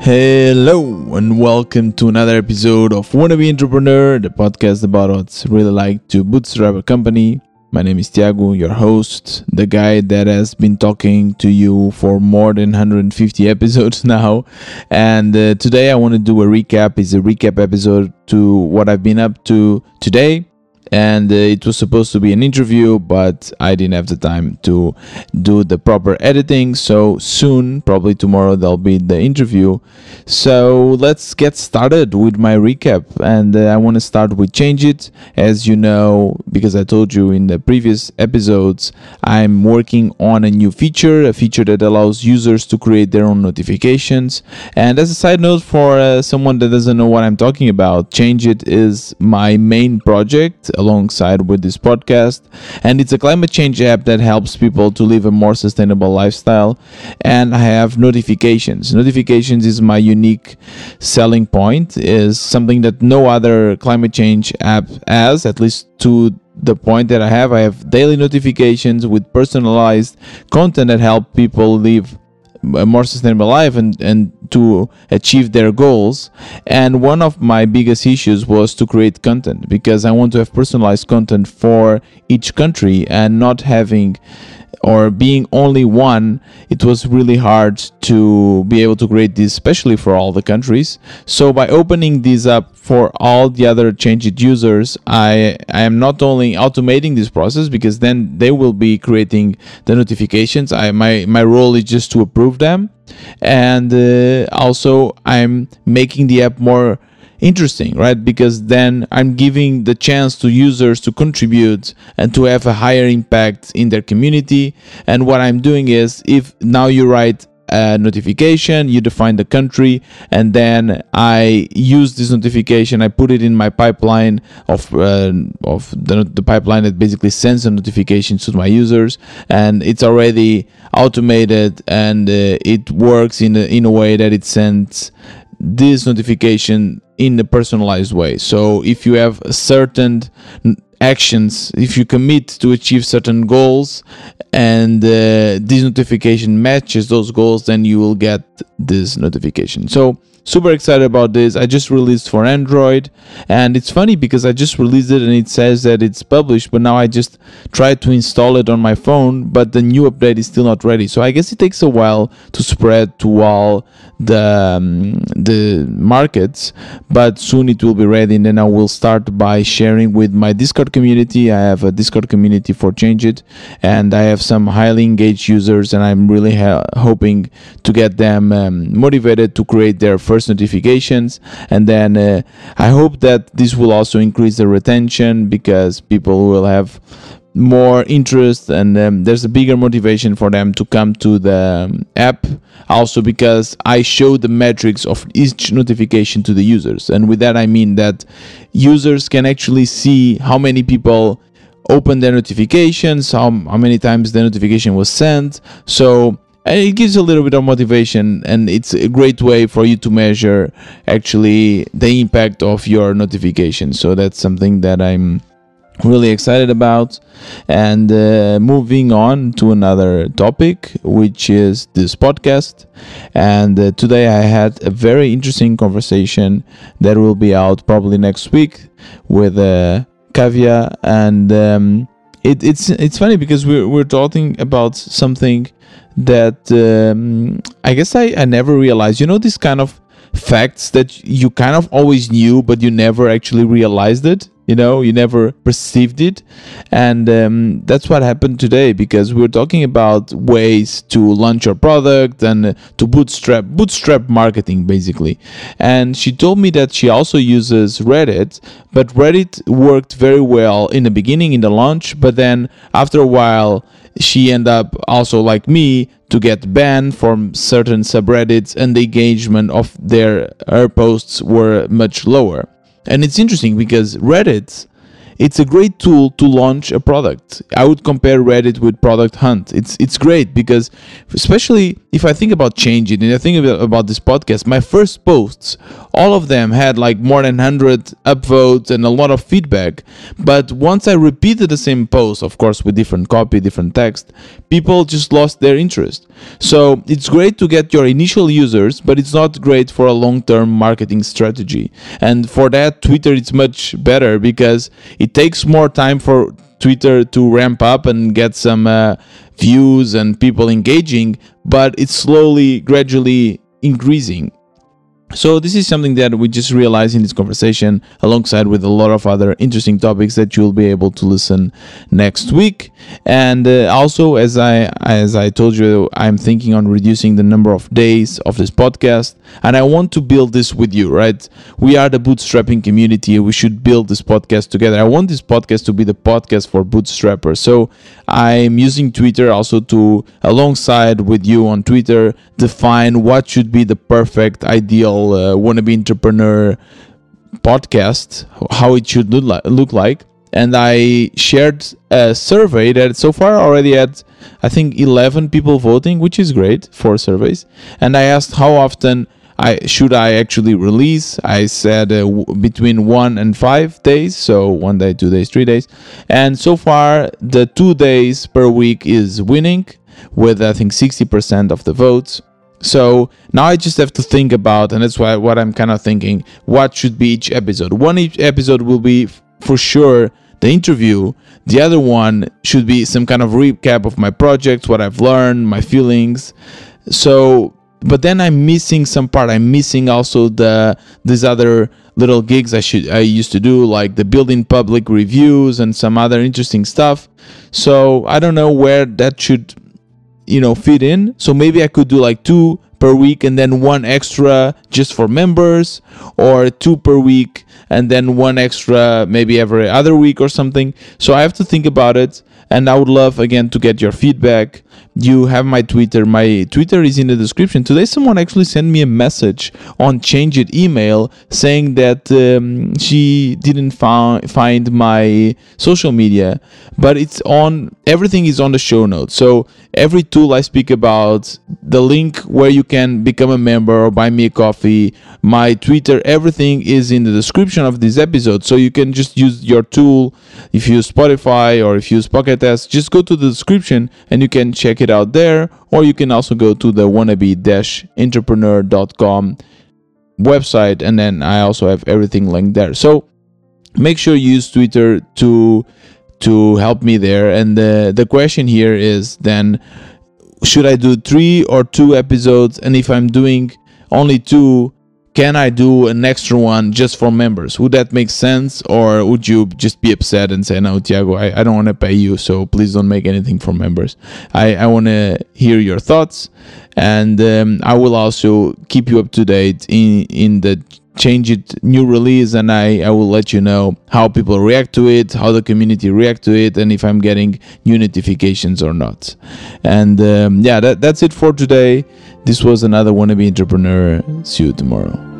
Hello and welcome to another episode of Wannabe Entrepreneur, the podcast about what's really like to bootstrap a company. My name is Tiago, your host, the guy that has been talking to you for more than 150 episodes now. And uh, today I want to do a recap. It's a recap episode to what I've been up to today and uh, it was supposed to be an interview but i didn't have the time to do the proper editing. So soon probably tomorrow there'll be the interview. So let's get started with my recap. And uh, i want to start with Changeit. As you know because i told you in the previous episodes i'm working on a new feature a feature that allows users to create their own notifications. And as a side note for uh, someone that doesn't know what i'm talking about Changeit is my main project alongside with this podcast. And it's a climate change app that helps people to live a more sustainable lifestyle. And I have notifications. Notifications is my unique selling point, is something that no other climate change app has, at least to the point that I have. I have daily notifications with personalized content that help people live a more sustainable life and, and to achieve their goals. And one of my biggest issues was to create content because I want to have personalized content for each country and not having or being only one, it was really hard to be able to create this, especially for all the countries. So by opening this up for all the other Changeit users, I, I am not only automating this process because then they will be creating the notifications. I my my role is just to approve them, and uh, also I'm making the app more interesting, right? Because then I'm giving the chance to users to contribute and to have a higher impact in their community. And what I'm doing is if now you write a notification, you define the country, and then I use this notification. I put it in my pipeline of uh, of the, the pipeline that basically sends the notifications to my users, and it's already automated and uh, it works in a, in a way that it sends this notification in a personalized way. So if you have certain actions, if you commit to achieve certain goals and uh, this notification matches those goals, then you will get this notification. So super excited about this. I just released for Android, and it's funny because I just released it and it says that it's published, but now I just tried to install it on my phone, but the new update is still not ready. So I guess it takes a while to spread to all the um, the markets, but soon it will be ready, and then I will start by sharing with my Discord community. I have a Discord community for Changeit, and I have some highly engaged users, and I'm really ha- hoping to get them um, motivated to create their first first notifications. And then uh, i hope that this will also increase the retention because people will have more interest and um, there's a bigger motivation for them to come to the um, app. Also because i show the metrics of each notification to the users. And with that i mean that users can actually see how many people open their notifications how, how many times the notification was sent. So it gives a little bit of motivation and it's a great way for you to measure actually the impact of your notification. So that's something that i'm really excited about. And uh, moving on to another topic which is this podcast. And uh, today i had a very interesting conversation that will be out probably next week with uh, kavya. And um, it, it's it's funny because we're, we're talking about something that um, I guess I, I never realized. You know, these kind of facts that you kind of always knew, but you never actually realized it. You know, you never perceived it. And um, that's what happened today because we are talking about ways to launch your product and to bootstrap, bootstrap marketing basically. And she told me that she also uses Reddit, but Reddit worked very well in the beginning, in the launch, but then after a while, she ended up also like me to get banned from certain subreddits and the engagement of their her posts were much lower and it's interesting because reddit it's a great tool to launch a product. I would compare Reddit with Product Hunt. It's it's great because, especially if I think about Changeit and I think about, this podcast, my first posts, all of them had like more than 100 upvotes and a lot of feedback. But once I repeated the same post, of course, with different copy, different text, people just lost their interest. So it's great to get your initial users, but it's not great for a long term marketing strategy. And for that, Twitter is much better because it takes more time for Twitter to ramp up and get some uh, views and people engaging, but it's slowly, gradually increasing. So this is something that we just realized in this conversation, alongside with a lot of other interesting topics that you'll be able to listen next week. And uh, also, as I as I told you, I'm thinking on reducing the number of days of this podcast, and I want to build this with you. Right? We are the bootstrapping community. We should build this podcast together. I want this podcast to be the podcast for bootstrappers. So I'm using Twitter also to, alongside with you on Twitter, define what should be the perfect ideal uh, wannabe entrepreneur podcast, how it should look like, look like. And I shared a survey that so far already had, I think, 11 people voting, which is great for surveys. And I asked how often I should I actually release. I said uh, between one and five days, so one day, two days, three days. And so far, the two days per week is winning with I think 60% of the votes. So now I just have to think about, and that's why what I'm kind of thinking. What should be each episode? One each episode will be for sure the interview. The other one should be some kind of recap of my projects, what I've learned, my feelings. So, but then I'm missing some part. I'm missing also the these other little gigs I should I used to do, like the building public reviews and some other interesting stuff. So I don't know where that should you know fit in so maybe i could do like two per week and then one extra just for members or two per week and then one extra maybe every other week or something. So i have to think about it and i would love again to get your feedback. You have my twitter. My twitter is in the description. Today someone actually sent me a message on Changeit email saying that um, she didn't found, find my social media but it's on everything is on the show notes. So every tool i speak about the link where you can become a member or buy me a coffee. My twitter everything is in the description of this episode. So you can just use your tool. If you use spotify or if you use pocket Cast, just go to the description and you can check it out there. Or you can also go to the wannabe-entrepreneur.com website and then i also have everything linked there. So make sure you use twitter to to help me there. And the the question here is then should i do three or two episodes and if i'm doing only two can I do an extra one just for members? Would that make sense? Or would you just be upset and say, no, Tiago, I, I don't want to pay you, so please don't make anything for members? I, I want to hear your thoughts, and um, I will also keep you up to date in, in the Changeit new release and I, I will let you know how people react to it how the community react to it and if i'm getting new notifications or not. And um, yeah that, that's it for today. This was another wannabe entrepreneur. See you tomorrow